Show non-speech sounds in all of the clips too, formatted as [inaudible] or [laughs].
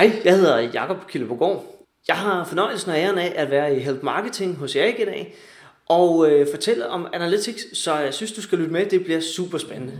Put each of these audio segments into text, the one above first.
Hej, jeg hedder Jakob Kildebogård. Jeg har fornøjelsen og æren af at være i Help Marketing hos Erik i dag, og øh, fortælle om Analytics, så jeg synes, du skal lytte med. Det bliver super spændende.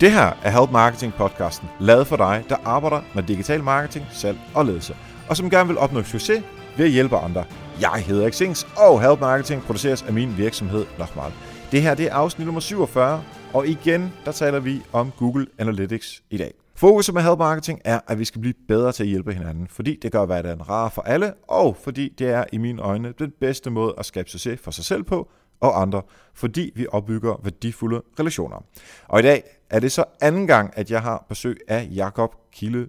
Det her er Help Marketing podcasten, lavet for dig, der arbejder med digital marketing, salg og ledelse, og som gerne vil opnå succes ved at hjælpe andre. Jeg hedder Xings, og Help Marketing produceres af min virksomhed Nochmal. Det her det er afsnit nummer 47, og igen der taler vi om Google Analytics i dag. Fokuset med Help Marketing er, at vi skal blive bedre til at hjælpe hinanden, fordi det gør hverdagen rar for alle, og fordi det er i mine øjne den bedste måde at skabe succes for sig selv på, og andre, fordi vi opbygger værdifulde relationer. Og i dag er det så anden gang, at jeg har besøg af Jakob Kille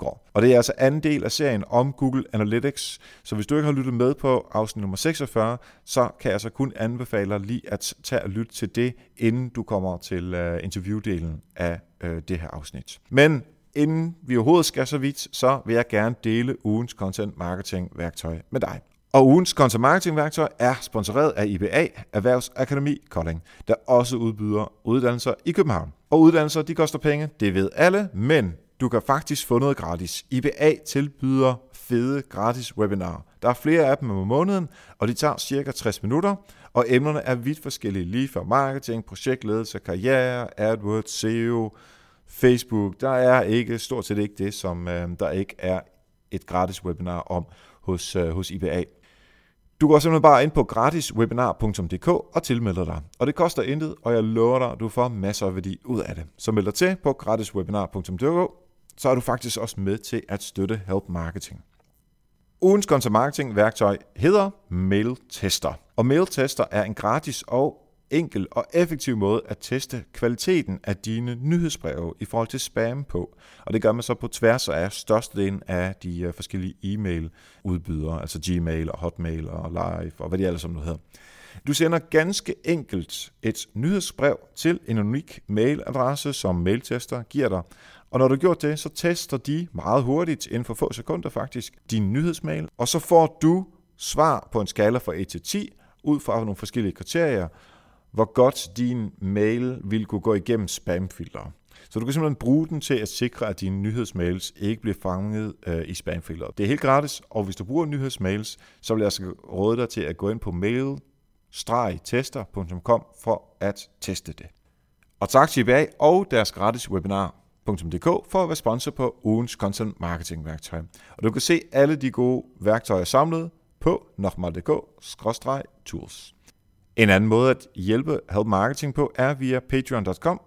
går. Og det er altså anden del af serien om Google Analytics. Så hvis du ikke har lyttet med på afsnit nummer 46, så kan jeg så kun anbefale dig lige at tage og lytte til det, inden du kommer til øh, interviewdelen af øh, det her afsnit. Men inden vi overhovedet skal så vidt, så vil jeg gerne dele ugens content marketing værktøj med dig. Og ugens content marketing værktøj er sponsoreret af IBA, Erhvervsakademi Kolding, der også udbyder uddannelser i København. Og uddannelser, de koster penge, det ved alle, men du kan faktisk få noget gratis. IBA tilbyder fede gratis webinarer. Der er flere af dem om måneden, og de tager cirka 60 minutter, og emnerne er vidt forskellige, lige fra marketing, projektledelse, karriere, AdWords, SEO, Facebook. Der er ikke stort set ikke det, som øh, der ikke er et gratis webinar om hos, øh, hos IBA. Du går simpelthen bare ind på gratiswebinar.dk og tilmelder dig. Og det koster intet, og jeg lover dig, at du får masser af værdi ud af det. Så meld dig til på gratiswebinar.dk, så er du faktisk også med til at støtte Help Marketing. Ugens content marketing værktøj hedder Mail Tester. Og Mail Tester er en gratis og enkel og effektiv måde at teste kvaliteten af dine nyhedsbreve i forhold til spam på. Og det gør man så på tværs af størstedelen af de øh, forskellige e-mail udbydere, altså Gmail og Hotmail og Live og hvad de ellers som nu hedder. Du sender ganske enkelt et nyhedsbrev til en unik mailadresse, som mailtester giver dig. Og når du har gjort det, så tester de meget hurtigt, inden for få sekunder faktisk, din nyhedsmail. Og så får du svar på en skala fra 1 til 10, ud fra nogle forskellige kriterier, hvor godt din mail vil kunne gå igennem spamfilter. Så du kan simpelthen bruge den til at sikre, at dine nyhedsmails ikke bliver fanget øh, i spamfilter. Det er helt gratis, og hvis du bruger nyhedsmails, så vil jeg altså råde dig til at gå ind på mail-tester.com for at teste det. Og tak til IBA og deres gratis webinar webinar.dk for at være sponsor på ugens content marketing værktøj. Og du kan se alle de gode værktøjer samlet på nokmal.dk-tools. En anden måde at hjælpe Help Marketing på er via patreon.com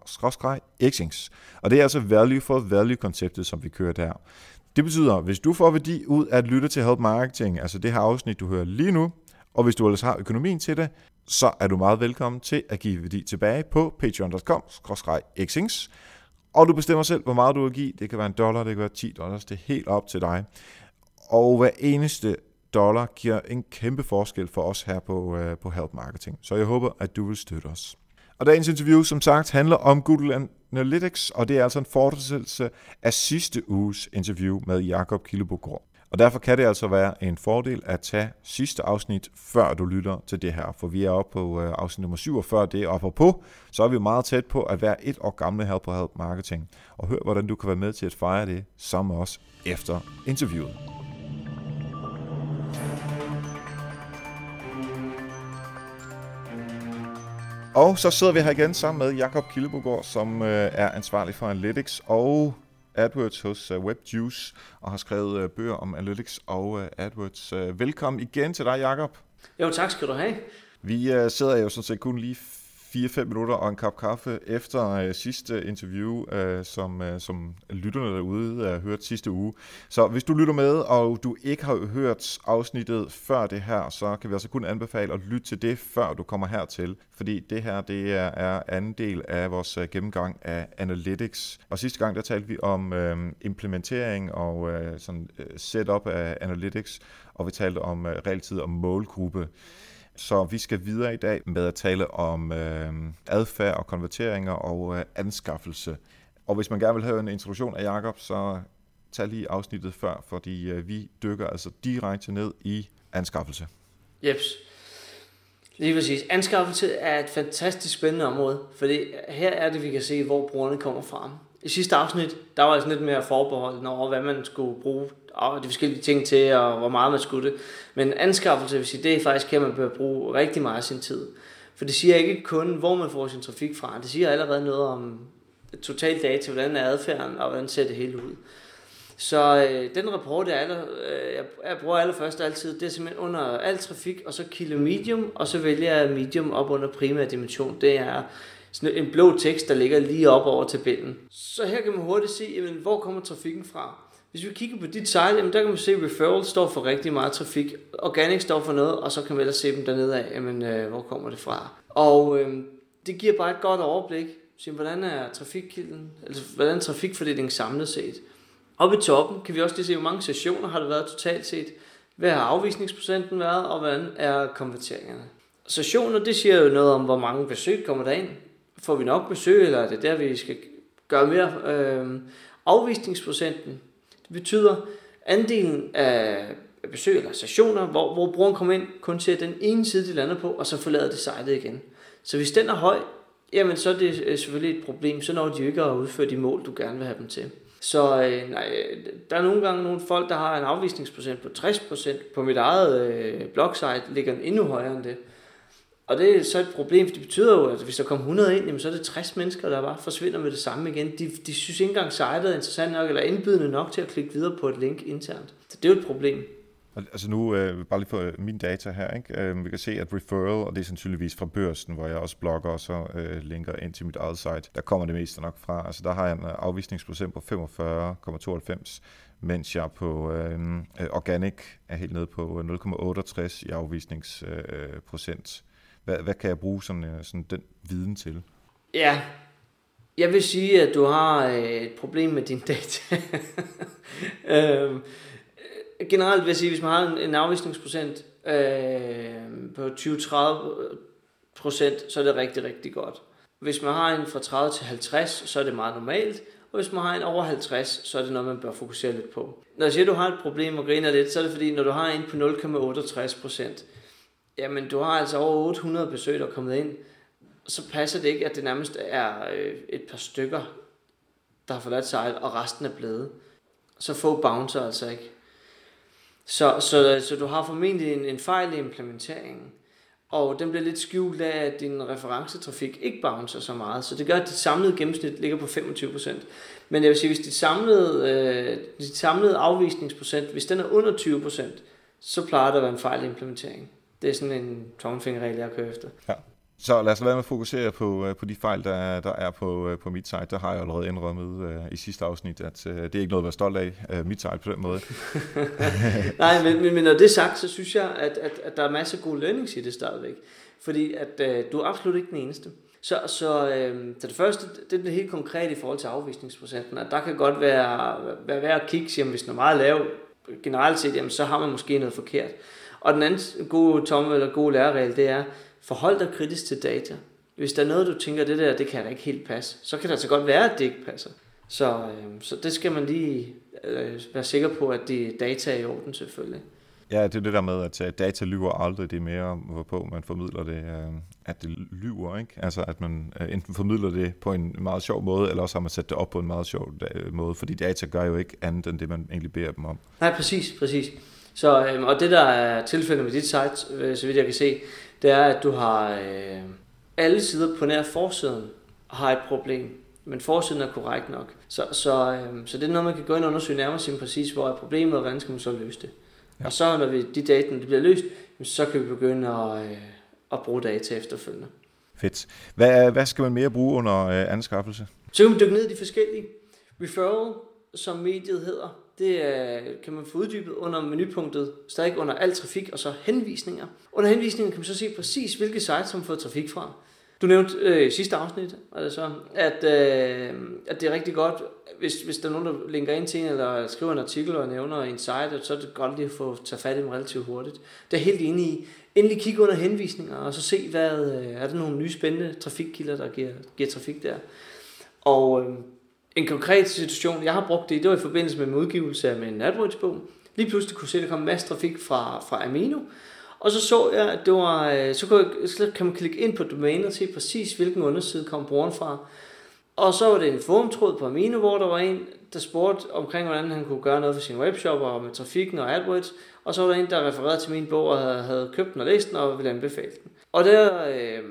xings Og det er altså value for value konceptet, som vi kører der. Det betyder, hvis du får værdi ud af at lytte til Help Marketing, altså det her afsnit, du hører lige nu, og hvis du ellers har økonomien til det, så er du meget velkommen til at give værdi tilbage på patreon.com xings og du bestemmer selv, hvor meget du vil give. Det kan være en dollar, det kan være 10 dollars. Det er helt op til dig. Og hver eneste dollar giver en kæmpe forskel for os her på, øh, på Help Marketing. Så jeg håber, at du vil støtte os. Og dagens interview, som sagt, handler om Google Analytics, og det er altså en fortsættelse af sidste uges interview med Jakob Killebogård. Og derfor kan det altså være en fordel at tage sidste afsnit, før du lytter til det her. For vi er oppe på øh, afsnit nummer 47, det er oppe på, så er vi meget tæt på at være et år gamle her på Help Marketing. Og hør, hvordan du kan være med til at fejre det sammen med os efter interviewet. Og så sidder vi her igen sammen med Jakob Kildebogård, som øh, er ansvarlig for Analytics og AdWords hos uh, WebJuice, og har skrevet uh, bøger om Analytics og uh, AdWords. Uh, velkommen igen til dig, Jakob. Jo, tak skal du have. Vi uh, sidder jo sådan set kun lige 4-5 minutter og en kop kaffe efter øh, sidste interview, øh, som, øh, som lytterne derude øh, har hørt sidste uge. Så hvis du lytter med, og du ikke har hørt afsnittet før det her, så kan vi altså kun anbefale at lytte til det, før du kommer hertil. Fordi det her, det er, er anden del af vores øh, gennemgang af Analytics. Og sidste gang, der talte vi om øh, implementering og øh, sådan, øh, setup af Analytics, og vi talte om øh, realtid om målgruppe. Så vi skal videre i dag med at tale om øh, adfærd og konverteringer og øh, anskaffelse. Og hvis man gerne vil have en introduktion af Jakob, så tag lige afsnittet før, fordi øh, vi dykker altså direkte ned i anskaffelse. Jeps. Lige præcis. Anskaffelse er et fantastisk spændende område, for her er det, vi kan se, hvor brugerne kommer fra. I sidste afsnit, der var altså lidt mere forbeholden over, hvad man skulle bruge de forskellige ting til, og hvor meget man skulle det. Men anskaffelse, vil sige, det er faktisk her, man bør bruge rigtig meget af sin tid. For det siger ikke kun, hvor man får sin trafik fra. Det siger allerede noget om total data, hvordan er adfærden, og hvordan ser det hele ud. Så øh, den rapport, jeg, aller, øh, jeg, jeg bruger allerførst altid, det er simpelthen under al trafik, og så kilo medium, og så vælger jeg medium op under primær dimension. Det er sådan en blå tekst, der ligger lige op over tabellen. Så her kan man hurtigt se, jamen, hvor kommer trafikken fra. Hvis vi kigger på dit site, jamen, der kan man se, at referral står for rigtig meget trafik, organic står for noget, og så kan man ellers se dem dernede af, jamen, øh, hvor kommer det fra. Og øh, det giver bare et godt overblik, så, hvordan er trafikkilden, altså hvordan er trafikfordelingen samlet set. Oppe i toppen kan vi også lige se, hvor mange sessioner har det været totalt set, hvad har afvisningsprocenten været, og hvordan er konverteringerne. Sessioner, det siger jo noget om, hvor mange besøg kommer der ind. Får vi nok besøg, eller er det der, vi skal gøre mere? Øh, afvisningsprocenten, betyder andelen af besøg eller stationer, hvor, hvor brugeren kommer ind, kun ser den ene side, de lander på, og så forlader det sejlet igen. Så hvis den er høj, jamen så er det øh, selvfølgelig et problem, så når de jo ikke at udføre de mål, du gerne vil have dem til. Så øh, nej, der er nogle gange nogle folk, der har en afvisningsprocent på 60%. På mit eget øh, blogsite ligger den endnu højere end det. Og det er så et problem, for det betyder jo, at hvis der kommer 100 ind, jamen, så er det 60 mennesker, der bare forsvinder med det samme igen. De, de synes ikke engang sitet er interessant nok, eller indbydende nok til at klikke videre på et link internt. Så det er jo et problem. Altså nu, øh, bare lige for øh, min data her, ikke? Øh, vi kan se, at referral, og det er sandsynligvis fra børsen, hvor jeg også blogger og så øh, linker ind til mit eget site, der kommer det meste nok fra. Altså der har jeg en øh, afvisningsprocent på 45,92, mens jeg på øh, øh, organic er helt nede på øh, 0,68 i afvisningsprocent. Øh, hvad, hvad kan jeg bruge sådan, øh, sådan den viden til? Ja, jeg vil sige, at du har øh, et problem med din data. [laughs] øhm, øh, generelt vil jeg sige, hvis man har en, en afvisningsprocent øh, på 20-30 procent, så er det rigtig, rigtig godt. Hvis man har en fra 30 til 50, så er det meget normalt. Og hvis man har en over 50, så er det noget, man bør fokusere lidt på. Når jeg siger, at du har et problem og griner lidt, så er det fordi, når du har en på 0,68 procent, jamen du har altså over 800 besøg, der er kommet ind, så passer det ikke, at det nærmest er øh, et par stykker, der har forladt sig, og resten er blevet. Så få bouncer altså ikke. Så, så, så du har formentlig en, en fejl i implementeringen, og den bliver lidt skjult af, at din referencetrafik ikke bouncer så meget, så det gør, at dit samlede gennemsnit ligger på 25%. Men jeg vil sige, hvis dit samlede, øh, dit samlede afvisningsprocent, hvis den er under 20%, så plejer der at være en fejl i implementeringen. Det er sådan en tommelfingerregel, jeg kører efter. Ja. Så lad os lade med at fokusere på, øh, på de fejl, der, der er på, øh, på mit site. Der har jeg allerede indrømmet uh, i sidste afsnit, at uh, det er ikke noget at være stolt af, uh, mit site på den måde. [laughs] Nej, men, men, men når det er sagt, så synes jeg, at, at, at der er masser af gode learnings i det stadigvæk. Fordi at uh, du er absolut ikke den eneste. Så, så, øh, så det første, det er det helt konkret i forhold til afvisningsprocenten, at der kan godt være, være værd at kigge, jamen, hvis den er meget lav, generelt set, jamen, så har man måske noget forkert. Og den anden gode tomme eller gode læreregel, det er, forhold dig kritisk til data. Hvis der er noget, du tænker, det der, det kan da ikke helt passe, så kan det altså godt være, at det ikke passer. Så, øh, så det skal man lige øh, være sikker på, at de data er i orden selvfølgelig. Ja, det er det der med, at øh, data lyver aldrig. Det er mere, hvorpå man formidler det, øh, at det lyver. Ikke? Altså, at man øh, enten formidler det på en meget sjov måde, eller også har man sat det op på en meget sjov måde. Fordi data gør jo ikke andet end det, man egentlig beder dem om. Nej, præcis, præcis. Så, øhm, og det der er tilfældet med dit site, så vidt jeg kan se, det er, at du har øh, alle sider på nær forsiden har et problem, men forsiden er korrekt nok. Så, så, øh, så det er noget, man kan gå ind og undersøge nærmere simpelthen præcis, hvor er problemet, og hvordan skal man så løse det. Ja. Og så når vi, de data de bliver løst, så kan vi begynde at, øh, at bruge data efterfølgende. Fedt. Hvad, hvad skal man mere bruge under øh, anskaffelse? Så kan vi dykke ned i de forskellige. Referral, som mediet hedder, det øh, kan man få uddybet under menupunktet, stadig under al trafik, og så henvisninger. Under henvisninger kan man så se præcis, hvilke sites som har fået trafik fra. Du nævnte øh, sidste afsnit, altså, at, øh, at det er rigtig godt, hvis, hvis der er nogen, der linker ind til en, eller skriver en artikel og nævner en site, så er det godt lige at få tage fat i dem relativt hurtigt. Det er helt enig i. Endelig kigge under henvisninger, og så se, hvad, øh, er der nogle nye spændende trafikkilder, der giver, giver trafik der. Og øh, en konkret situation, jeg har brugt det, det var i forbindelse med min udgivelse af min AdWords-bog, lige pludselig kunne se, at der kom en masse trafik fra, fra Amino, og så så jeg, at det var, øh, så, kunne jeg, så kan man klikke ind på domænet og se præcis, hvilken underside kom brugeren fra. Og så var det en forumtråd på Amino, hvor der var en, der spurgte omkring, hvordan han kunne gøre noget for sin webshop og med trafikken og AdWords. Og så var der en, der refererede til min bog og havde, havde købt den og læst den og ville anbefale den. Og der øh,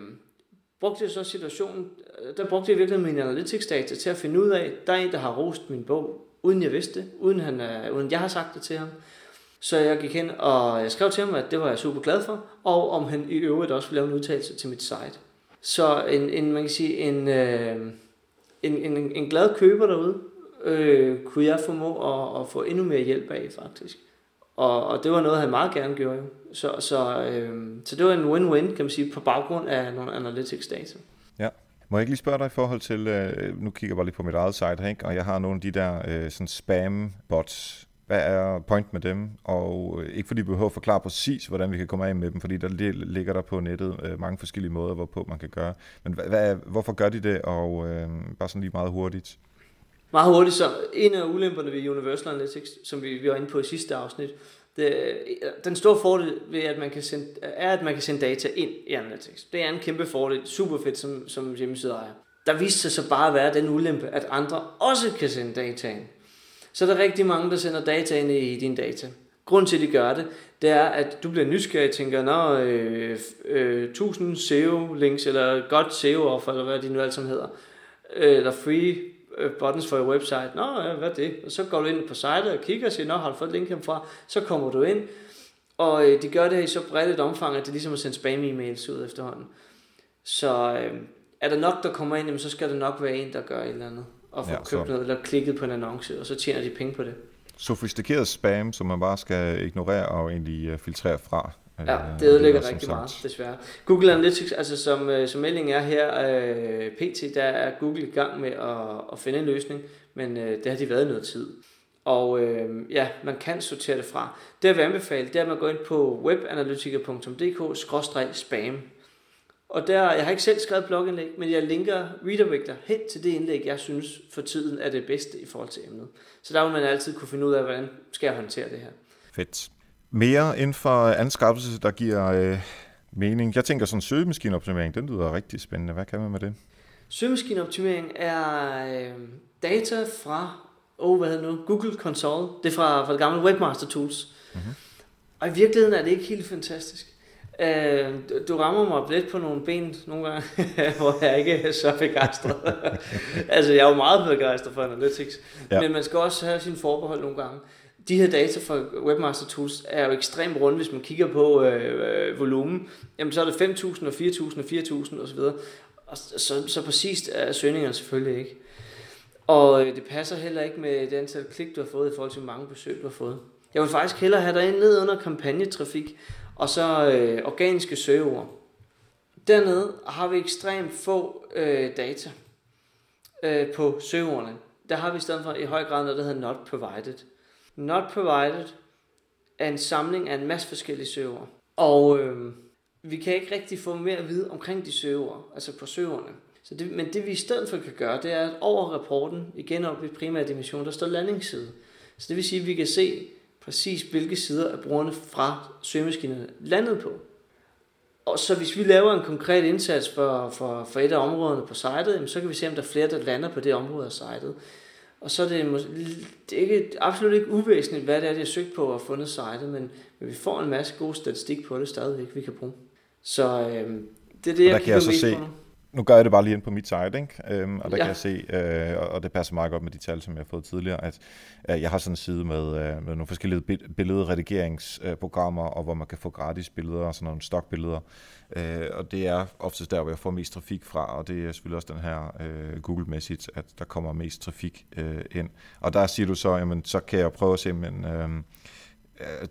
brugte jeg så situationen, der brugte jeg virkelig min analytics data til at finde ud af, der er en, der har rost min bog, uden jeg vidste det, uden, han, øh, uden jeg har sagt det til ham. Så jeg gik hen, og jeg skrev til ham, at det var jeg super glad for, og om han i øvrigt også ville lave en udtalelse til mit site. Så en, en man kan sige, en, øh, en, en, en glad køber derude, øh, kunne jeg formå at, at få endnu mere hjælp af, faktisk. Og, og det var noget, han meget gerne gjorde. Jo. Så, så, øh, så det var en win-win, kan man sige, på baggrund af nogle analytics data. Må jeg ikke lige spørge dig i forhold til, øh, nu kigger jeg bare lige på mit eget site, ikke? og jeg har nogle af de der øh, sådan spam-bots, hvad er point med dem? Og øh, ikke fordi vi behøver at forklare præcis, hvordan vi kan komme af med dem, fordi der ligger der på nettet øh, mange forskellige måder, hvorpå man kan gøre. Men hvad, hvad, hvorfor gør de det? Og øh, bare sådan lige meget hurtigt. Meget hurtigt, så en af ulemperne ved Universal Analytics, som vi, vi var inde på i sidste afsnit, det, den store fordel ved, at man kan sende, er, at man kan sende data ind i Analytics. Det er en kæmpe fordel, super fedt som, som hjemmeside ejer. Der viste sig så bare at være den ulempe, at andre også kan sende data ind så er rigtig mange, der sender data ind i din data. Grunden til, at de gør det, det er, at du bliver nysgerrig og tænker, når øh, øh, 1000 SEO-links, eller godt SEO-offer, eller hvad de nu alt sammen hedder, øh, eller free buttons for your website. Nå, ja, hvad er det? Og så går du ind på sitet og kigger og siger, nå, har du fået link fra? Så kommer du ind, og øh, de gør det her i så bredt et omfang, at det ligesom at sende spam-e-mails ud efterhånden. Så øh, er der nok, der kommer ind, jamen, så skal der nok være en, der gør et eller andet og få ja, købt så... noget, eller klikket på en annonce, og så tjener de penge på det. Sofistikeret spam, som man bare skal ignorere og egentlig øh, filtrere fra. Ja, det ødelægger det rigtig meget, desværre. Google Analytics, altså som, øh, som meldingen er her, øh, pt, der er Google i gang med at, at finde en løsning, men øh, det har de været noget tid. Og øh, ja, man kan sortere det fra. Det jeg vil anbefale, det er at man går ind på webanalytiker.dk-spam. Og der, jeg har ikke selv skrevet blogindlæg, men jeg linker redirector hen til det indlæg, jeg synes for tiden er det bedste i forhold til emnet. Så der vil man altid kunne finde ud af, hvordan skal jeg håndtere det her. Fedt. Mere inden for anskaffelse, der giver øh, mening. Jeg tænker sådan søgemaskineoptimering, den lyder rigtig spændende. Hvad kan man med det? Søgemaskineoptimering er øh, data fra oh, hvad hedder nu? Google Console. Det er fra, fra det gamle Webmaster Tools. Mm-hmm. Og i virkeligheden er det ikke helt fantastisk. Øh, du rammer mig lidt på nogle ben nogle gange, [laughs] hvor jeg ikke er så begejstret. [laughs] altså, jeg er jo meget begejstret for Analytics, ja. men man skal også have sin forbehold nogle gange. De her data fra Webmaster Tools er jo ekstremt runde, hvis man kigger på øh, volumen. Jamen, så er det 5.000 og 4.000 og 4.000 osv. Og så, så præcist er søgningerne selvfølgelig ikke. Og øh, det passer heller ikke med det antal klik, du har fået i forhold til, hvor mange besøg, du har fået. Jeg vil faktisk hellere have dig ned under kampagnetrafik, og så øh, organiske søgeord. Dernede har vi ekstremt få øh, data øh, på søgeordene. Der har vi i stedet for i høj grad noget, der hedder not provided. Not provided er en samling af en masse forskellige server. Og øh, vi kan ikke rigtig få mere at vide omkring de server, altså på serverne. Så det, men det vi i stedet for kan gøre, det er, at over rapporten, igen op i primære dimension, der står landingsside. Så det vil sige, at vi kan se, præcis hvilke sider af brugerne fra søgemaskinerne landet på. Og så hvis vi laver en konkret indsats for, for, for et af områderne på sitet, så kan vi se, om der er flere, der lander på det område af sitet. Og så er det, det er ikke, absolut ikke uvæsentligt, hvad det er, de har søgt på og fundet sitet, men, men vi får en masse god statistik på det stadigvæk, vi kan bruge. Så øh, det er det, jeg kan jeg så se, på nu gør jeg det bare lige ind på mit site, ikke? Øhm, og der ja. kan jeg se, øh, og det passer meget godt med de tal, som jeg har fået tidligere, at øh, jeg har sådan en side med, øh, med nogle forskellige billedredigeringsprogrammer, og hvor man kan få gratis billeder og sådan nogle stokbilleder. Øh, og det er oftest der, hvor jeg får mest trafik fra, og det er selvfølgelig også den her øh, Google Message, at der kommer mest trafik øh, ind. Og der siger du så, jamen så kan jeg prøve at se, men... Øh, Øh,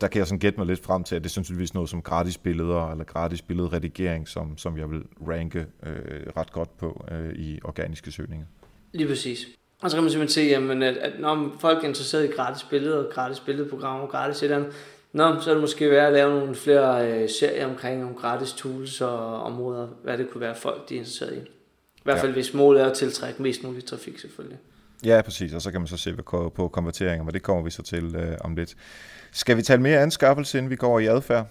der kan jeg sådan gætte mig lidt frem til, at det synes vi noget som gratis billeder eller gratis billedredigering, som, som jeg vil ranke øh, ret godt på øh, i organiske søgninger. Lige præcis. Og så kan man simpelthen se, jamen, at, at når folk er interesseret i gratis billeder, gratis billedprogrammer, gratis et eller andet, Nå, så er det måske værd at lave nogle flere øh, serier omkring nogle gratis tools og områder, hvad det kunne være folk de er interesseret i. I hvert fald ja. hvis målet er at tiltrække mest mulig trafik selvfølgelig. Ja, præcis, og så kan man så se på konverteringer, men det kommer vi så til øh, om lidt. Skal vi tale mere anskaffelse, inden vi går i adfærd?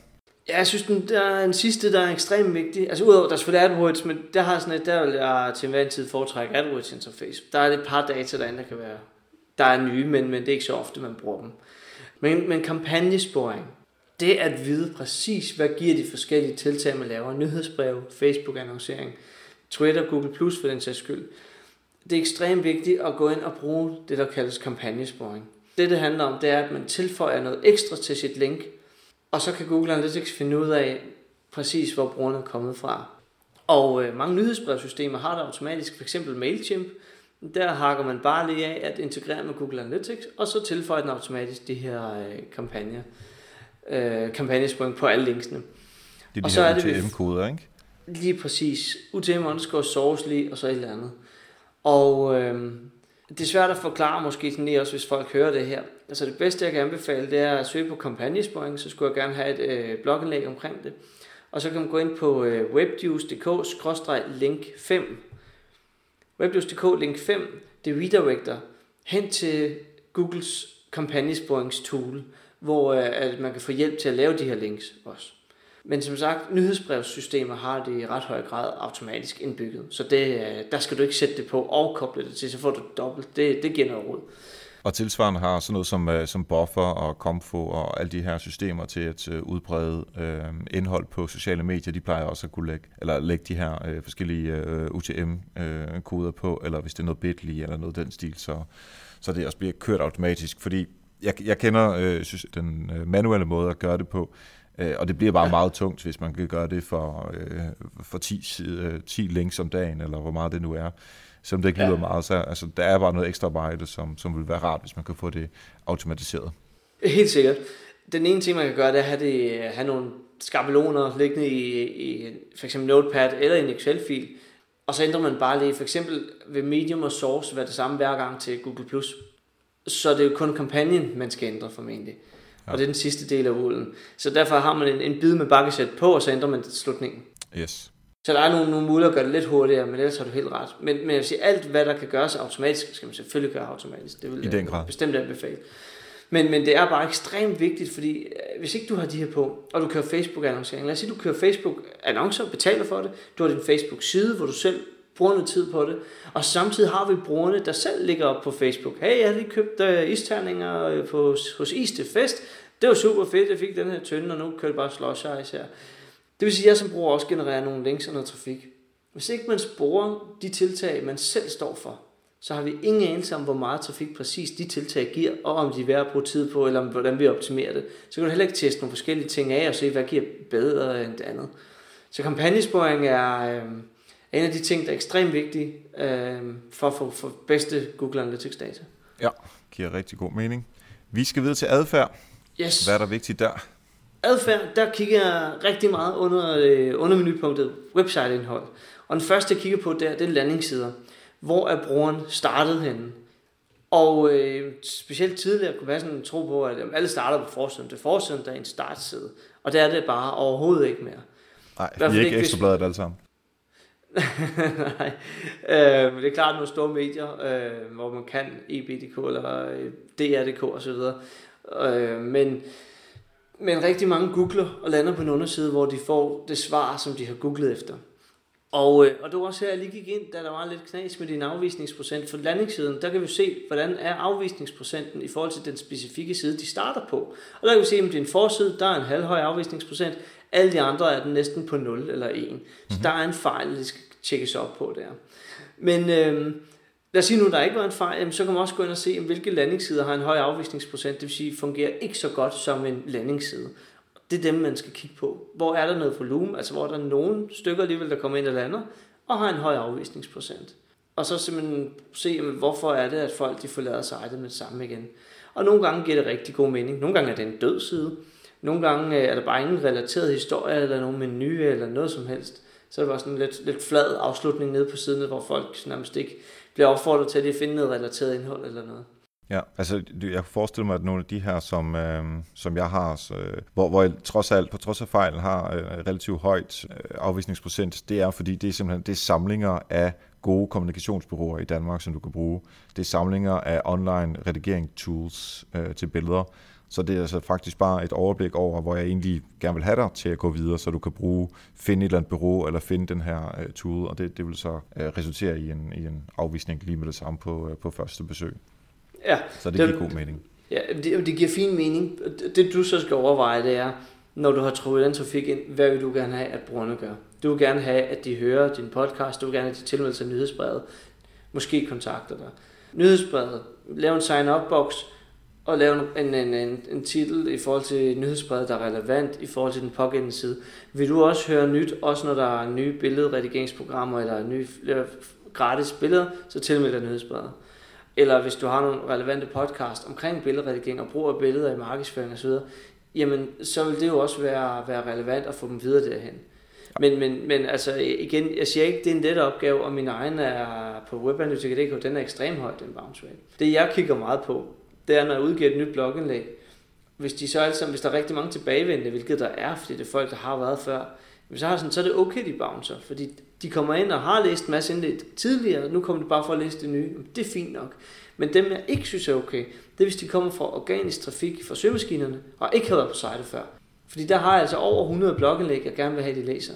Ja, jeg synes, den, der er en sidste, der er ekstremt vigtig. Altså udover, der er selvfølgelig AdWords, men der har sådan et, der vil jeg til enhver tid foretrække AdWords interface. Der er et par data derinde, der kan være, der er nye, men, men det er ikke så ofte, man bruger dem. Men, men kampagnesporing, det at vide præcis, hvad giver de forskellige tiltag, man laver, nyhedsbrev, Facebook-annoncering, Twitter, Google Plus for den sags skyld, det er ekstremt vigtigt at gå ind og bruge det, der kaldes kampagnesporing. Det, det handler om, det er, at man tilføjer noget ekstra til sit link, og så kan Google Analytics finde ud af præcis, hvor brugerne er kommet fra. Og øh, mange nyhedsbrevsystemer har det automatisk, f.eks. MailChimp. Der hakker man bare lige af at integrere med Google Analytics, og så tilføjer den automatisk de her øh, kampagner, øh, kampagnesporing på alle linksene. Det er de og så her UTM-koder, ikke? Lige præcis. UTM underscore sourcely og så et eller andet. Og øh, det er svært at forklare måske sådan lige også, hvis folk hører det her. Altså det bedste, jeg kan anbefale, det er at søge på kampagnesporing, så skulle jeg gerne have et øh, blogindlæg omkring det. Og så kan man gå ind på øh, webjuice.dk-link 5. Webjuice.dk link 5, det redirector hen til Googles kampagnesporingstool, hvor øh, at man kan få hjælp til at lave de her links også. Men som sagt, nyhedsbrevssystemer har det i ret høj grad automatisk indbygget. Så det, øh, der skal du ikke sætte det på og koble det til, så får du dobbelt. Det, det giver noget råd. Og tilsvarende har sådan noget som, øh, som Buffer og Comfo og alle de her systemer til at øh, udbrede øh, indhold på sociale medier, de plejer også at kunne lægge, eller lægge de her øh, forskellige øh, UTM-koder på, eller hvis det er noget Bitly eller noget den stil, så, så det også bliver kørt automatisk. Fordi jeg, jeg kender øh, den manuelle måde at gøre det på, Øh, og det bliver bare ja. meget tungt, hvis man kan gøre det for, øh, for 10, 10 øh, links om dagen, eller hvor meget det nu er. Som det ikke lyder ja. meget, så altså, der er bare noget ekstra arbejde, som, som vil være rart, hvis man kan få det automatiseret. Helt sikkert. Den ene ting, man kan gøre, det er at have, det, have nogle skabeloner liggende i, i for eksempel Notepad eller i en Excel-fil, og så ændrer man bare lige, for eksempel ved Medium og Source, være det samme hver gang til Google+. Så det er jo kun kampagnen, man skal ændre formentlig. Ja. Og det er den sidste del af ulen. Så derfor har man en, en bid med bakkesæt på, og så ændrer man slutningen. Yes. Så der er nogle, nogle muligheder at gøre det lidt hurtigere, men ellers har du helt ret. Men, men jeg vil sige, alt hvad der kan gøres automatisk, skal man selvfølgelig gøre automatisk. Det vil I den grad. bestemt anbefale. Men, men det er bare ekstremt vigtigt, fordi øh, hvis ikke du har de her på, og du kører Facebook-annoncering, lad os sige, du kører Facebook-annoncer, betaler for det, du har din Facebook-side, hvor du selv bruger noget tid på det, og samtidig har vi brugerne, der selv ligger op på Facebook. Hey, jeg har lige købt uh, isterninger øh, på, hos Is til Fest, det var super fedt, jeg fik den her tynde, og nu kører det bare slush ice her. Det vil sige, at jeg som bruger også genererer nogle links og noget trafik. Hvis ikke man sporer de tiltag, man selv står for, så har vi ingen anelse om, hvor meget trafik præcis de tiltag giver, og om de er værd at bruge tid på, eller hvordan vi optimerer det. Så kan du heller ikke teste nogle forskellige ting af, og se, hvad giver bedre end det andet. Så kampagnesporing er øh, en af de ting, der er ekstremt vigtige øh, for at få for bedste Google Analytics data. Ja, giver rigtig god mening. Vi skal videre til adfærd. Yes. Hvad er der vigtigt der? Adfærd, der kigger jeg rigtig meget under, øh, under menupunktet website-indhold. Og den første, jeg kigger på, der, det er landingssider. Hvor er brugeren startet henne? Og øh, specielt tidligere kunne sådan en tro på, at jamen, alle starter på forsiden. Det er forsiden, der er en startside. Og det er det bare overhovedet ikke mere. Nej, vi er ikke ekstra bladet alle sammen. [laughs] Nej, øh, men det er klart nogle store medier, øh, hvor man kan EBDK eller øh, DR.dk osv. Øh, men, men rigtig mange googler og lander på en underside, hvor de får det svar, som de har googlet efter. Og, øh, og det var også her, jeg lige gik ind, da der var lidt knas med din afvisningsprocent. For landingssiden, der kan vi se, hvordan er afvisningsprocenten i forhold til den specifikke side, de starter på. Og der kan vi se, at din forside, der er en halvhøj afvisningsprocent. Alle de andre er den næsten på 0 eller 1. Mm-hmm. Så mhm. der er en fejl, der skal tjekkes op på der. Men øh, Lad os sige nu, der ikke var en fejl, så kan man også gå ind og se, hvilke landingssider har en høj afvisningsprocent, det vil sige, fungerer ikke så godt som en landingsside. Det er dem, man skal kigge på. Hvor er der noget volumen, altså hvor er der nogle stykker alligevel, der kommer ind og lander, og har en høj afvisningsprocent. Og så simpelthen se, hvorfor er det, at folk de forlader sitet med det samme igen. Og nogle gange giver det rigtig god mening. Nogle gange er det en død side. Nogle gange øh, er der bare ingen relateret historie, eller nogen menu, eller noget som helst. Så er det bare sådan en lidt, lidt flad afslutning nede på siden, hvor folk nærmest ikke bliver opfordret til at lige finde noget relateret indhold eller noget. Ja, altså jeg kan forestille mig, at nogle af de her, som, øh, som jeg har, så, øh, hvor, hvor jeg trods alt, på trods af fejl, har øh, relativt højt øh, afvisningsprocent, det er fordi, det er simpelthen det er samlinger af gode kommunikationsbureauer i Danmark, som du kan bruge. Det er samlinger af online redigering tools øh, til billeder. Så det er altså faktisk bare et overblik over, hvor jeg egentlig gerne vil have dig til at gå videre, så du kan bruge, finde et eller andet bureau, eller finde den her uh, tool, og det, det vil så uh, resultere i en, i en afvisning lige med det samme på, uh, på første besøg. Ja. Så det, det giver god mening. Ja, det, det giver fin mening. Det du så skal overveje, det er, når du har trukket den trafik ind, hvad vil du gerne have, at brugerne gør? Du vil gerne have, at de hører din podcast, du vil gerne have, at de tilmelder sig nyhedsbrevet, måske kontakter dig. Nyhedsbrevet, lav en sign-up-boks, at lave en, en, en, en titel i forhold til nyhedsbrevet, der er relevant i forhold til den pågældende side. Vil du også høre nyt, også når der er nye billedredigeringsprogrammer eller nye øh, gratis billeder, så tilmeld dig nyhedsbrevet. Eller hvis du har nogle relevante podcast omkring billedredigering og brug af billeder i markedsføring osv., jamen så vil det jo også være, være relevant at få dem videre derhen. Men, men, men altså igen, jeg siger ikke, det er en let opgave, og min egen er på webanalytiker.dk, den er ekstremt høj, den bounce rate. Det jeg kigger meget på, det er, når jeg udgiver et nyt blogindlæg, hvis, de så altså, hvis der er rigtig mange tilbagevendende, hvilket der er, fordi det er folk, der har været før, så, har sådan, så er det okay, de bouncer, fordi de kommer ind og har læst en masse indlæg tidligere, og nu kommer de bare for at læse det nye. Det er fint nok. Men dem, jeg ikke synes er okay, det er, hvis de kommer fra organisk trafik fra søgemaskinerne, og ikke har været på site før. Fordi der har jeg altså over 100 blogindlæg, jeg gerne vil have, de læser.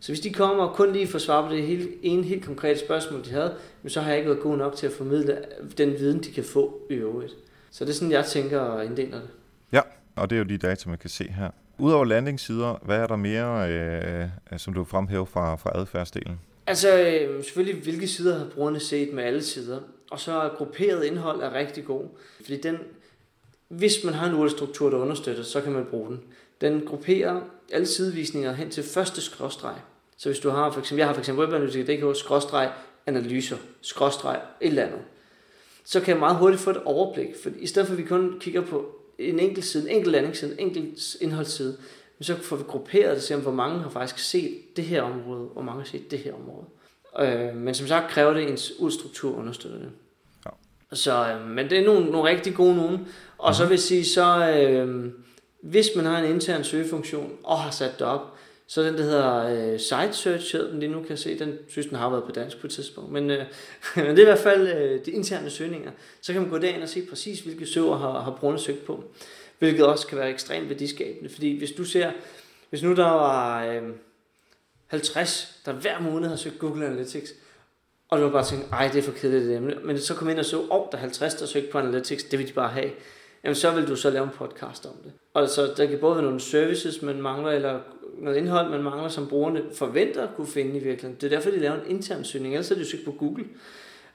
Så hvis de kommer og kun lige får svar på det hele, ene helt konkrete spørgsmål, de havde, så har jeg ikke været god nok til at formidle den viden, de kan få i øvrigt. Så det er sådan, jeg tænker og inddeler det. Ja, og det er jo de data, man kan se her. Udover landingssider, hvad er der mere, øh, som du fremhæver fra, fra adfærdsdelen? Altså øh, selvfølgelig, hvilke sider har brugerne set med alle sider. Og så er grupperet indhold er rigtig god. Fordi den, hvis man har en urtestruktur, der understøtter, så kan man bruge den. Den grupperer alle sidevisninger hen til første skråstreg. Så hvis du har for eksempel, jeg har for eksempel webanalytiker.dk, skråstreg, analyser, skråstreg, et eller andet så kan jeg meget hurtigt få et overblik. For i stedet for at vi kun kigger på en enkelt side, en enkelt landingsside, en enkelt indholdsside, så får vi grupperet det, se hvor mange har faktisk set det her område, og hvor mange har set det her område. Øh, men som sagt kræver det ens udstruktur understøtter det. Ja. Så, øh, men det er nogle, nogle rigtig gode nogen. Og så mhm. vil jeg sige, så øh, hvis man har en intern søgefunktion og har sat det op, så den, der hedder øh, Site Search, hedder den lige nu, kan jeg se. Den synes, den har været på dansk på et tidspunkt. Men, øh, [laughs] men det er i hvert fald øh, de interne søgninger. Så kan man gå derind og se præcis, hvilke søger har, har brugerne søgt på. Hvilket også kan være ekstremt værdiskabende. Fordi hvis du ser, hvis nu der var øh, 50, der hver måned har søgt Google Analytics, og du har bare tænkt, ej, det er for kedeligt det emne. Men så kom ind og så, åh, oh, der er 50, der søgt på Analytics, det vil de bare have. Jamen, så vil du så lave en podcast om det. Og så der kan både være nogle services, man mangler, eller noget indhold, man mangler, som brugerne forventer at kunne finde i virkeligheden. Det er derfor, de laver en intern søgning, ellers er det jo søgt på Google.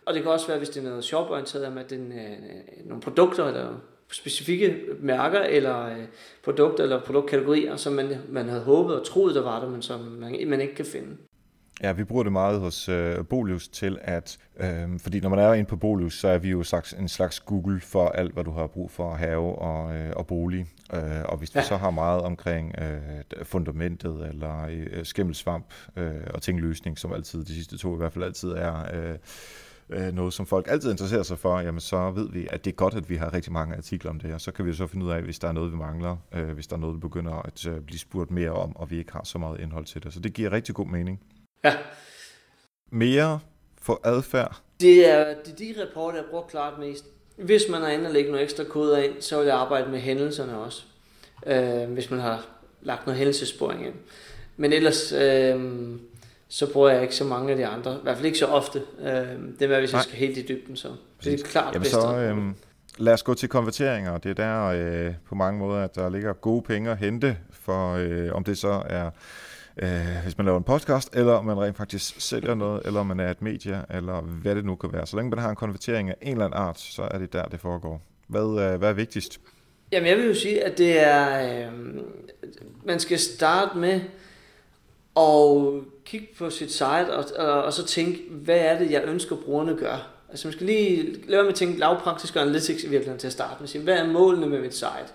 Og det kan også være, hvis det er noget shoporienteret, med den, øh, nogle produkter eller specifikke mærker eller øh, produkter eller produktkategorier, som man, man havde håbet og troet, der var der, men som man, man ikke kan finde. Ja, vi bruger det meget hos øh, Bolius til at, øh, fordi når man er inde på Bolius, så er vi jo slags, en slags Google for alt, hvad du har brug for at have og, øh, og bolig. Øh, og hvis du ja. så har meget omkring øh, fundamentet eller øh, skimmelsvamp øh, og tingløsning, som altid, de sidste to i hvert fald altid er øh, øh, noget, som folk altid interesserer sig for, jamen så ved vi, at det er godt, at vi har rigtig mange artikler om det, og så kan vi så finde ud af, hvis der er noget, vi mangler, øh, hvis der er noget, vi begynder at øh, blive spurgt mere om, og vi ikke har så meget indhold til det. Så det giver rigtig god mening. Ja. Mere for adfærd? Det er, det er de rapporter, jeg bruger klart mest. Hvis man er inde og lægge nogle ekstra koder ind, så vil jeg arbejde med hændelserne også. Øh, hvis man har lagt noget hændelsessporing ind. Men ellers, øh, så bruger jeg ikke så mange af de andre. I hvert fald ikke så ofte. Øh, det er, hvis Nej. jeg skal helt i dybden, så det er klart Jamen så, øh, lad os gå til konverteringer. Det er der øh, på mange måder, at der ligger gode penge at hente, for øh, om det så er øh, hvis man laver en podcast, eller om man rent faktisk sælger noget, eller om man er et medie, eller hvad det nu kan være. Så længe man har en konvertering af en eller anden art, så er det der, det foregår. Hvad, øh, hvad er vigtigst? Jamen jeg vil jo sige, at det er, øh, man skal starte med at kigge på sit site, og, og, og så tænke, hvad er det, jeg ønsker brugerne gør? Altså man skal lige lade med at tænke lavpraktisk og analytics i virkeligheden til at starte med. Sige, hvad er målene med mit site?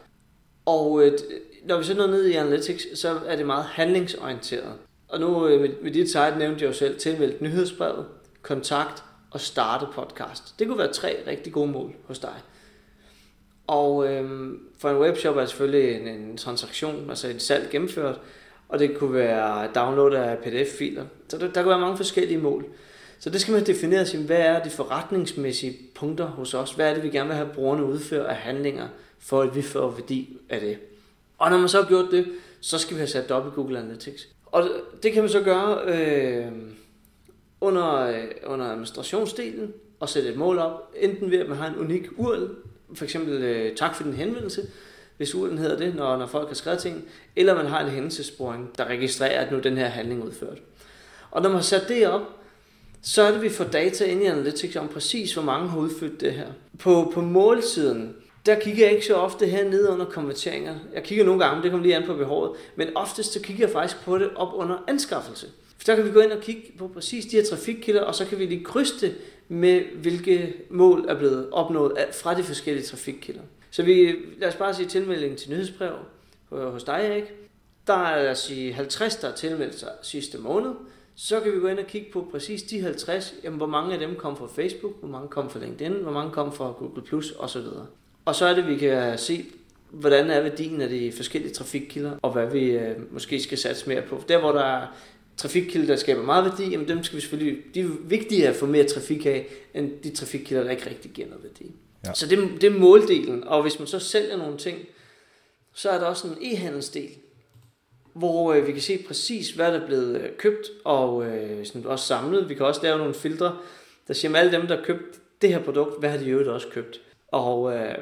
Og øh, når vi så når ned i Analytics, så er det meget handlingsorienteret. Og nu øh, med, med dit site nævnte jeg jo selv tilmeldt nyhedsbrevet, kontakt og starte podcast. Det kunne være tre rigtig gode mål hos dig. Og øhm, for en webshop er det selvfølgelig en, en transaktion, altså et salg gennemført, og det kunne være download af pdf-filer. Så der, der kan være mange forskellige mål. Så det skal man definere sig, hvad er de forretningsmæssige punkter hos os? Hvad er det, vi gerne vil have brugerne udføre af handlinger, for at vi får værdi af det? Og når man så har gjort det, så skal vi have sat det op i Google Analytics. Og det kan man så gøre øh, under, øh, under administrationsdelen og sætte et mål op, enten ved at man har en unik URL, for eksempel øh, tak for din henvendelse, hvis URL'en hedder det, når, når folk har skrevet ting, eller man har en hændelsesporing, der registrerer, at nu den her handling er udført. Og når man har sat det op, så er det, vi får data ind i Analytics om præcis, hvor mange har udfyldt det her. På, på målsiden, der kigger jeg ikke så ofte her ned under konverteringer. Jeg kigger nogle gange, det kommer lige an på behovet, men oftest så kigger jeg faktisk på det op under anskaffelse. For der kan vi gå ind og kigge på præcis de her trafikkilder, og så kan vi lige krydse det med, hvilke mål er blevet opnået fra de forskellige trafikkilder. Så vi, lad os bare sige tilmelding til nyhedsbrev hos dig, Erik. Der er lad os sige 50, der har tilmeldt sig sidste måned. Så kan vi gå ind og kigge på præcis de 50, jamen, hvor mange af dem kom fra Facebook, hvor mange kom fra LinkedIn, hvor mange kom fra Google Plus osv. Og så er det, vi kan se, hvordan er værdien af de forskellige trafikkilder, og hvad vi øh, måske skal satse mere på. Der, hvor der er trafikkilder, der skaber meget værdi, jamen dem skal vi selvfølgelig, de er vigtige at få mere trafik af, end de trafikkilder, der ikke rigtig giver noget værdi. Ja. Så det, det er måldelen, og hvis man så sælger nogle ting, så er der også en e-handelsdel, hvor øh, vi kan se præcis, hvad der er blevet øh, købt, og øh, sådan også samlet. Vi kan også lave nogle filtre, der siger, at alle dem, der har købt det her produkt, hvad har de i øvrigt også købt? Og øh,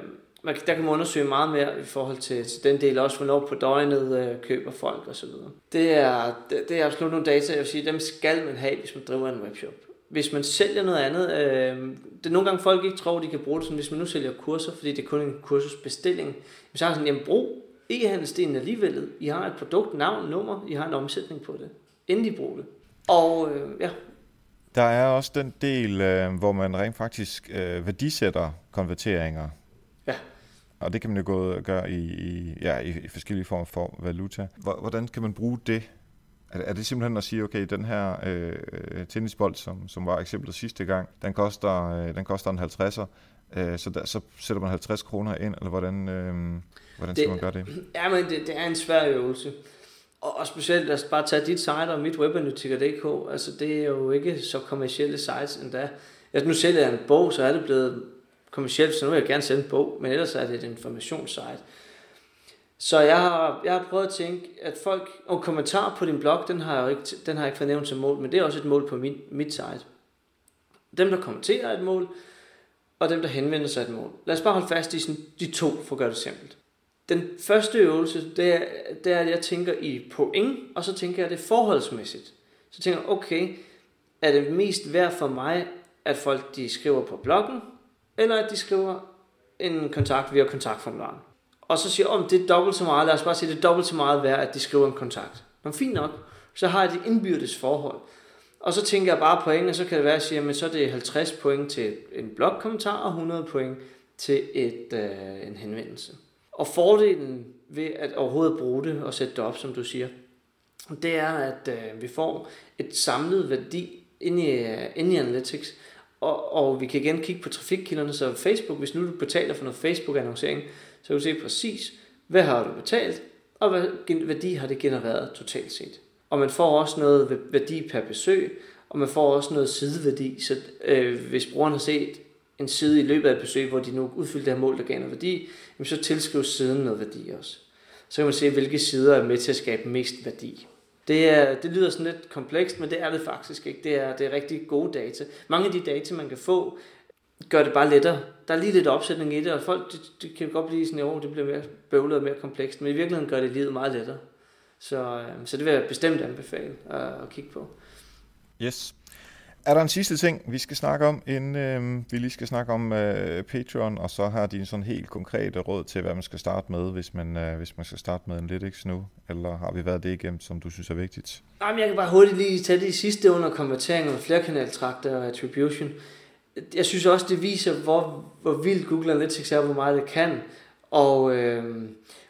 man, der kan man undersøge meget mere i forhold til, til den del, også hvornår på døgnet øh, køber folk osv. Det er, det, det er absolut nogle data, jeg vil sige, dem skal man have, hvis man driver en webshop. Hvis man sælger noget andet, øh, det er nogle gange folk ikke tror, de kan bruge det sådan, hvis man nu sælger kurser, fordi det er kun en kursusbestilling. Hvis jeg har sådan, jamen brug e-handelsdelen alligevel. I har et produkt, navn, nummer, I har en omsætning på det. Endelig bruger det. Og øh, ja, der er også den del, øh, hvor man rent faktisk øh, værdisætter konverteringer. Ja. Og det kan man jo gå gøre i, i, ja, i, forskellige former for valuta. Hvordan kan man bruge det? Er, er det simpelthen at sige, okay, den her øh, tennisbold, som, som var eksemplet sidste gang, den koster, øh, den koster en 50'er, øh, så, der, så sætter man 50 kroner ind, eller hvordan, øh, hvordan skal det, man gøre det? Ja, men det, det er en svær øvelse. Og, og specielt, lad os bare tage dit site og mit webanalytiker.dk, altså det er jo ikke så kommersielle sites endda. Altså nu sælger jeg en bog, så er det blevet kommersielt, så nu vil jeg gerne sende en bog, men ellers er det et informationssite. Så jeg har, jeg har prøvet at tænke, at folk, og kommentar på din blog, den har jeg ikke, den har jeg ikke fornævnt som mål, men det er også et mål på min, mit site. Dem, der kommenterer et mål, og dem, der henvender sig et mål. Lad os bare holde fast i sådan, de to, for at gøre det simpelt. Den første øvelse, det er, det er, at jeg tænker i point, og så tænker jeg det forholdsmæssigt. Så tænker jeg, okay, er det mest værd for mig, at folk de skriver på bloggen, eller at de skriver en kontakt via kontaktformularen. Og så siger jeg, om det er dobbelt så meget, lad os bare sige, det er dobbelt så meget værd, at de skriver en kontakt. Men fint nok, så har jeg det indbyrdes forhold. Og så tænker jeg bare point, og så kan det være, at jeg siger, så er det 50 point til en blogkommentar, og 100 point til et, øh, en henvendelse. Og fordelen ved at overhovedet bruge det og sætte det op, som du siger, det er, at øh, vi får et samlet værdi ind i, uh, ind i Analytics, og, og vi kan igen kigge på trafikkilderne, så Facebook, hvis nu du betaler for noget Facebook-annoncering, så kan du se præcis, hvad har du betalt, og hvad værdi har det genereret totalt set. Og man får også noget værdi per besøg, og man får også noget sideværdi, så øh, hvis brugeren har set en side i løbet af et besøg, hvor de nu udfylder det her mål, der gav noget værdi, jamen så tilskrives siden noget værdi også. Så kan man se, hvilke sider er med til at skabe mest værdi. Det, er, det lyder sådan lidt komplekst, men det er det faktisk ikke. Det er, det er rigtig gode data. Mange af de data, man kan få, gør det bare lettere. Der er lige lidt opsætning i det, og folk de, de kan godt blive sådan, at det bliver mere bøvlet og mere komplekst, men i virkeligheden gør det livet meget lettere. Så, øh, så det vil jeg bestemt anbefale at, at kigge på. Yes. Er der en sidste ting, vi skal snakke om, inden øh, vi lige skal snakke om øh, Patreon, og så har de sådan helt konkrete råd til, hvad man skal starte med, hvis man, øh, hvis man skal starte med en Analytics nu? Eller har vi været det igennem, som du synes er vigtigt? Jamen, jeg kan bare hurtigt lige tage det sidste under konvertering og flerkanaltrakter og attribution. Jeg synes også, det viser, hvor, hvor vildt Google Analytics er, hvor meget det kan. Og, øh,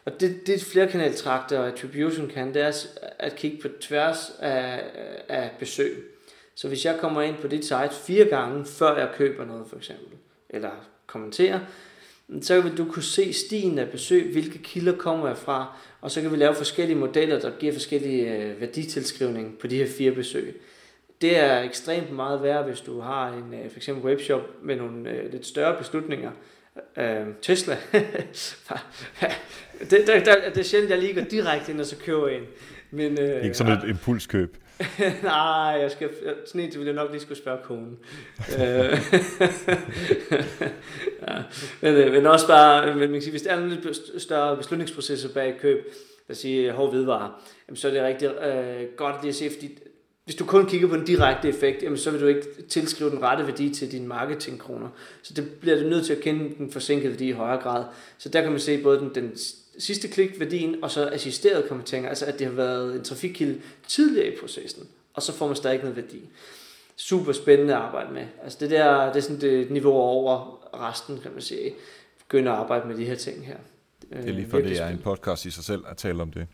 og det, det flerkanaltrakter og attribution kan, det er at kigge på tværs af, af besøg. Så hvis jeg kommer ind på dit site fire gange, før jeg køber noget for eksempel, eller kommenterer, så vil du kunne se stien af besøg, hvilke kilder kommer jeg fra, og så kan vi lave forskellige modeller, der giver forskellige øh, værditilskrivning på de her fire besøg. Det er ekstremt meget værd, hvis du har en øh, for eksempel webshop med nogle øh, lidt større beslutninger. Øh, Tesla. [laughs] det, der, der, det er sjældent, jeg lige går direkte ind og så køber en. Men, øh, ikke sådan et impulskøb. [laughs] Nej, jeg skal, sådan en ville jeg nok lige skulle spørge konen. Øh. [laughs] Ja, men, øh, men også bare, men man kan sige, hvis der er en lidt større beslutningsprocesser bag køb, der siger hård hvidevare, jamen, så er det rigtig øh, godt lige at se, fordi hvis du kun kigger på den direkte effekt, jamen, så vil du ikke tilskrive den rette værdi til dine marketingkroner. Så det bliver du nødt til at kende den forsinkede værdi i højere grad. Så der kan man se både den, den sidste klik værdien, og så assisteret konverteringer, altså at det har været en trafikkilde tidligere i processen, og så får man stadig noget værdi. Super spændende at arbejde med. Altså det der, det er sådan det niveau over resten, kan man sige. Begynde at arbejde med de her ting her. Det er lige for, det er en podcast i sig selv at tale om det.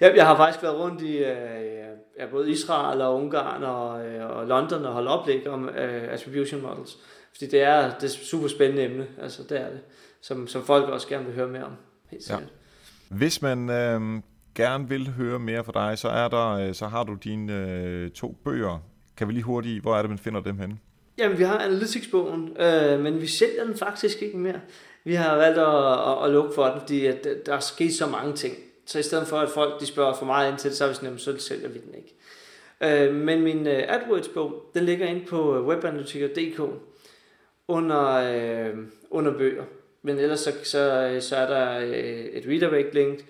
Ja, jeg har faktisk været rundt i øh, ja, både Israel og Ungarn og, øh, og London og holdt oplæg om uh, attribution models. Fordi det er, det er et super spændende emne, altså det er det, som, som folk også gerne vil høre mere om. Helt sikkert. Ja. Hvis man øh, gerne vil høre mere fra dig, så, er der, øh, så har du dine øh, to bøger. Kan vi lige hurtigt, hvor er det, man finder dem henne? Jamen, vi har Analytics-bogen, øh, men vi sælger den faktisk ikke mere. Vi har valgt at, at, at lukke for den, fordi at der er sket så mange ting. Så i stedet for, at folk de spørger for meget ind til det, så er vi sådan, så sælger vi den ikke. Øh, men min øh, AdWords-bog, den ligger inde på webanalytiker.dk under, øh, under bøger. Men ellers så, så, øh, så er der øh, et redirect link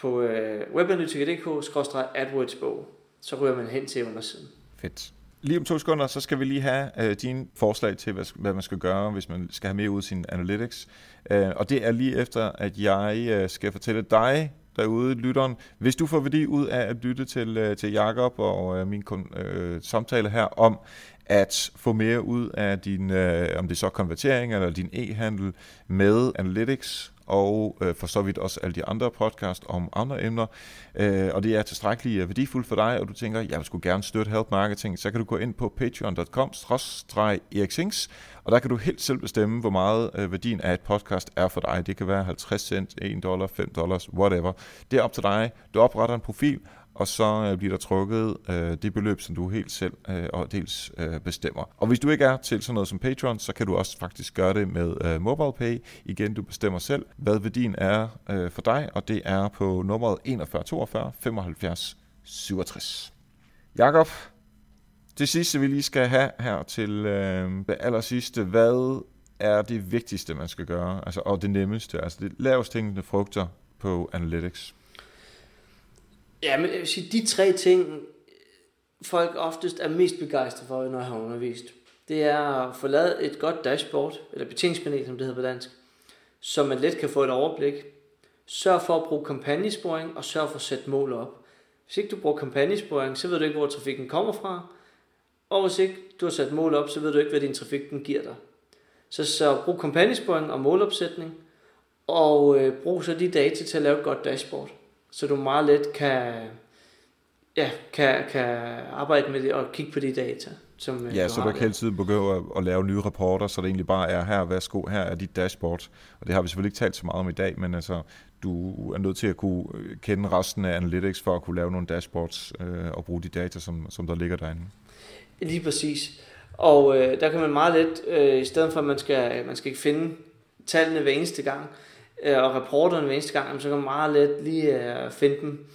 på øh, webanalytiker.dk-adwords-bog. Så ryger man hen til undersiden. Fedt. Lige om to sekunder, så skal vi lige have øh, dine forslag til, hvad, hvad man skal gøre, hvis man skal have mere ud af sin analytics. Øh, og det er lige efter, at jeg øh, skal fortælle dig, derude, lytteren. Hvis du får værdi ud af at lytte til, øh, til Jakob og øh, min øh, samtale her om at få mere ud af din, øh, om det er så konvertering eller din e-handel med analytics og øh, for så vidt også alle de andre podcast om andre emner, øh, og det er tilstrækkeligt øh, værdifuldt for dig, og du tænker, jeg vil sgu gerne støtte Help Marketing, så kan du gå ind på patreon.com eriksings og der kan du helt selv bestemme, hvor meget øh, værdien af et podcast er for dig. Det kan være 50 cent, 1 dollar, 5 dollars, whatever. Det er op til dig. Du opretter en profil, og så øh, bliver der trukket øh, det beløb, som du helt selv øh, og dels øh, bestemmer. Og hvis du ikke er til sådan noget som Patreon, så kan du også faktisk gøre det med øh, MobilePay. Igen, du bestemmer selv, hvad værdien er øh, for dig, og det er på nummeret 41 42 75 67. Jakob, det sidste vi lige skal have her til øh, det aller sidste, hvad er det vigtigste, man skal gøre, altså, og det nemmeste, altså det lavest hængende frugter på Analytics? Ja, men jeg vil sige, de tre ting, folk oftest er mest begejstrede for, når jeg har undervist, det er at få lavet et godt dashboard, eller betjeningspanel, som det hedder på dansk, så man let kan få et overblik. Sørg for at bruge kampagnesporing, og sørg for at sætte mål op. Hvis ikke du bruger kampagnesporing, så ved du ikke, hvor trafikken kommer fra, og hvis ikke du har sat mål op, så ved du ikke, hvad din trafik den giver dig. Så, så brug kampagnesporing og målopsætning, og øh, brug så de data til at lave et godt dashboard så du meget let kan, ja, kan, kan arbejde med det og kigge på de data. Som, øh, ja, du så du ikke hele tiden begynde at, at lave nye rapporter, så det egentlig bare er her, værsgo, her er dit dashboard. Og det har vi selvfølgelig ikke talt så meget om i dag, men altså, du er nødt til at kunne øh, kende resten af Analytics for at kunne lave nogle dashboards øh, og bruge de data, som, som der ligger derinde. Lige præcis. Og øh, der kan man meget let, øh, i stedet for at man skal, man skal ikke finde tallene hver eneste gang, øh, Øh, og rapporterne hver eneste gang, så kan man meget let lige øh, finde dem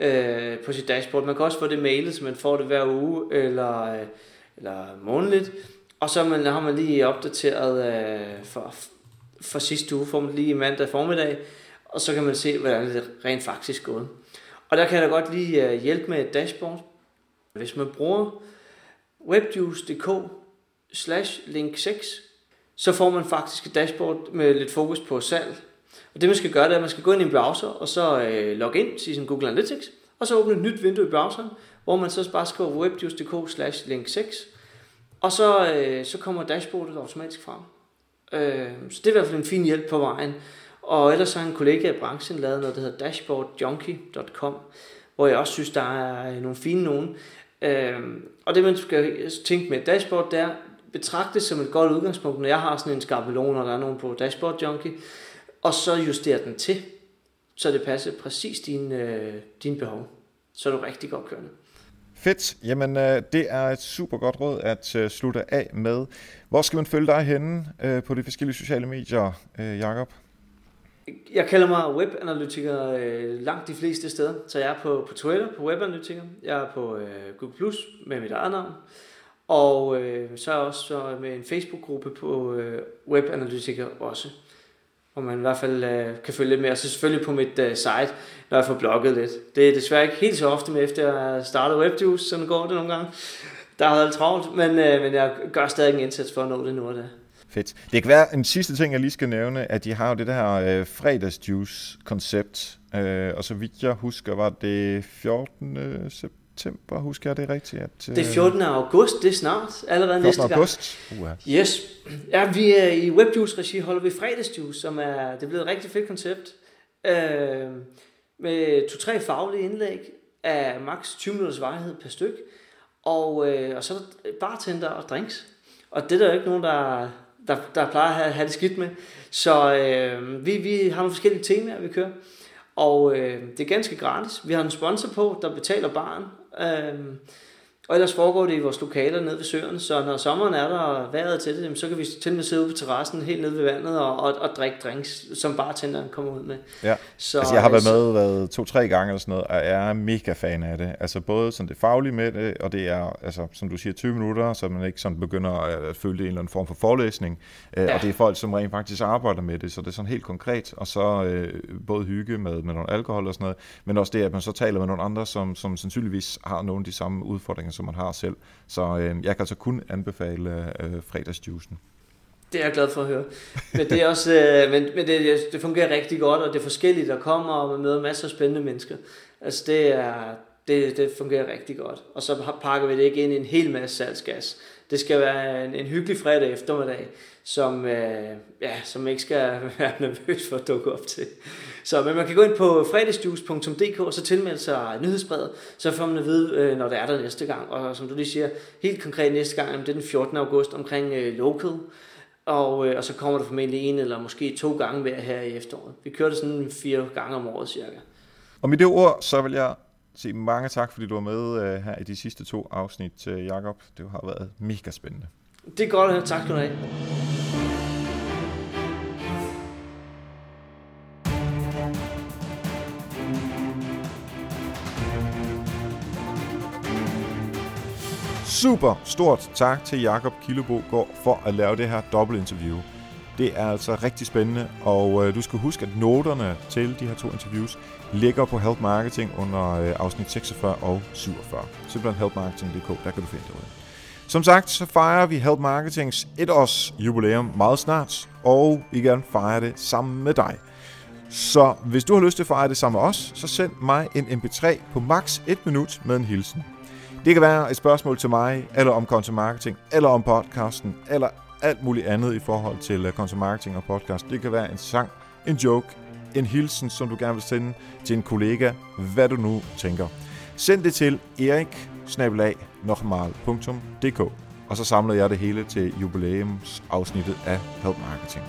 øh, på sit dashboard. Man kan også få det mailet, så man får det hver uge eller, øh, eller månedligt. Og så man, har man lige opdateret øh, for, for sidste uge, får man lige mandag formiddag, og så kan man se, hvordan det rent faktisk gået. Og der kan jeg da godt lige øh, hjælpe med et dashboard. Hvis man bruger webjuice.dk slash link 6, så får man faktisk et dashboard med lidt fokus på salg, og det man skal gøre, det er, at man skal gå ind i en browser, og så øh, logge ind til sin Google Analytics, og så åbne et nyt vindue i browseren, hvor man så bare skriver webjuice.dk slash link 6, og så, øh, så kommer dashboardet automatisk frem. Øh, så det er i hvert fald en fin hjælp på vejen. Og ellers har en kollega i branchen lavet noget, der hedder dashboardjunkie.com, hvor jeg også synes, der er øh, nogle fine nogen. Øh, og det man skal tænke med dashboard, det er, betragtes som et godt udgangspunkt, når jeg har sådan en skabelon, og der er nogen på Dashboard Junkie, og så justere den til, så det passer præcis dine, øh, dine behov. Så er du rigtig godt kørende. Fedt. Jamen, øh, det er et super godt råd at øh, slutte af med. Hvor skal man følge dig henne øh, på de forskellige sociale medier, øh, Jakob? Jeg kalder mig webanalytiker øh, langt de fleste steder. Så jeg er på, på Twitter på webanalytiker. Jeg er på øh, Google Plus med mit eget navn. Og øh, så er jeg også så med en Facebook-gruppe på øh, webanalytiker også. Hvor man i hvert fald øh, kan følge lidt mere. Og så selvfølgelig på mit øh, site, når jeg får blogget lidt. Det er desværre ikke helt så ofte med, efter jeg startet WebJuice, sådan går det nogle gange. Der har været travlt, men, øh, men jeg gør stadig en indsats for at nå det nu og det. Fedt. Det kan være en sidste ting, jeg lige skal nævne, at de har jo det her øh, fredagsjuice-koncept. Øh, og så vidt jeg husker, var det 14. september, husker jeg det rigtigt? At, øh, det er 14. august, det er snart, allerede 14. næste gang. august? Uh-huh. Yes. Ja, vi er i Webjuice-regi holder vi fredagsjuice, som er, det er blevet et rigtig fedt koncept. Øh, med to-tre faglige indlæg af maks 20 minutters varighed per styk. Og, øh, og så er der bartender og drinks. Og det er der jo ikke nogen, der, der, der plejer at have, have det skidt med. Så øh, vi, vi har nogle forskellige temaer, vi kører. Og øh, det er ganske gratis. Vi har en sponsor på, der betaler baren. Øh, og ellers foregår det i vores lokaler nede ved søen, så når sommeren er der og vejret til det, så kan vi til med sidde ude på terrassen helt nede ved vandet og, og, og drikke drinks, som bartenderen kommer ud med. Ja, så, altså jeg har været med været to-tre gange eller sådan noget, og jeg er mega fan af det. Altså både sådan det faglige med det, og det er, altså, som du siger, 20 minutter, så man ikke sådan begynder at føle det en eller anden form for forelæsning. Øh, ja. Og det er folk, som rent faktisk arbejder med det, så det er sådan helt konkret. Og så øh, både hygge med, med noget alkohol og sådan noget, men også det, at man så taler med nogle andre, som, som sandsynligvis har nogle af de samme udfordringer, som man har selv. Så øh, jeg kan altså kun anbefale øh, fredagsjuicen. Det er jeg glad for at høre. Men det, er også, øh, men, men det, det fungerer rigtig godt, og det er forskelligt, der kommer, og man møder masser af spændende mennesker. Altså det, er, det, det fungerer rigtig godt. Og så pakker vi det ikke ind i en hel masse salgsgas. Det skal være en, en hyggelig fredag eftermiddag, som, øh, ja, som ikke skal [laughs] være nervøs for at dukke op til. Så men man kan gå ind på fredagsjuice.dk og så tilmelde sig nyhedsbrevet, så får man at vide, øh, når det er der næste gang. Og som du lige siger, helt konkret næste gang, det er den 14. august omkring øh, local. Og, øh, og så kommer der formentlig en eller måske to gange hver her i efteråret. Vi kører det sådan fire gange om året cirka. Og med det ord, så vil jeg sige mange tak, fordi du var med øh, her i de sidste to afsnit, øh, Jakob. Det har været mega spændende. Det er godt at høre. Tak skal du have. Super stort tak til Jakob Killebogård for at lave det her dobbeltinterview. Det er altså rigtig spændende, og øh, du skal huske, at noterne til de her to interviews ligger på Help Marketing under øh, afsnit 46 og 47. Simpelthen helpmarketing.dk, der kan du finde det ud. Som sagt, så fejrer vi Help Marketings etårs jubilæum meget snart, og vi gerne fejre det sammen med dig. Så hvis du har lyst til at fejre det sammen med os, så send mig en mp3 på max 1 minut med en hilsen. Det kan være et spørgsmål til mig, eller om content marketing, eller om podcasten, eller alt muligt andet i forhold til øh, content marketing og podcast. Det kan være en sang, en joke, en hilsen, som du gerne vil sende til en kollega, hvad du nu tænker. Send det til erik og så samler jeg det hele til jubilæumsafsnittet af Help Marketing.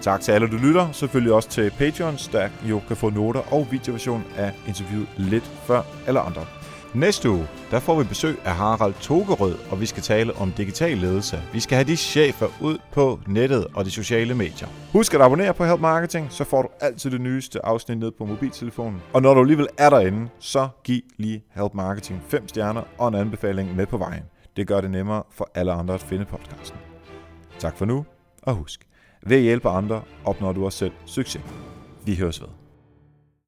Tak til alle, du lytter. Selvfølgelig også til Patreons, der jo kan få noter og videoversion af interviewet lidt før alle andre. Næste uge, der får vi besøg af Harald Togerød, og vi skal tale om digital ledelse. Vi skal have de chefer ud på nettet og de sociale medier. Husk at abonnere på Help Marketing, så får du altid det nyeste afsnit ned på mobiltelefonen. Og når du alligevel er derinde, så giv lige Help Marketing 5 stjerner og en anbefaling med på vejen. Det gør det nemmere for alle andre at finde podcasten. Tak for nu, og husk, ved at hjælpe andre opnår du også selv succes. Vi høres ved.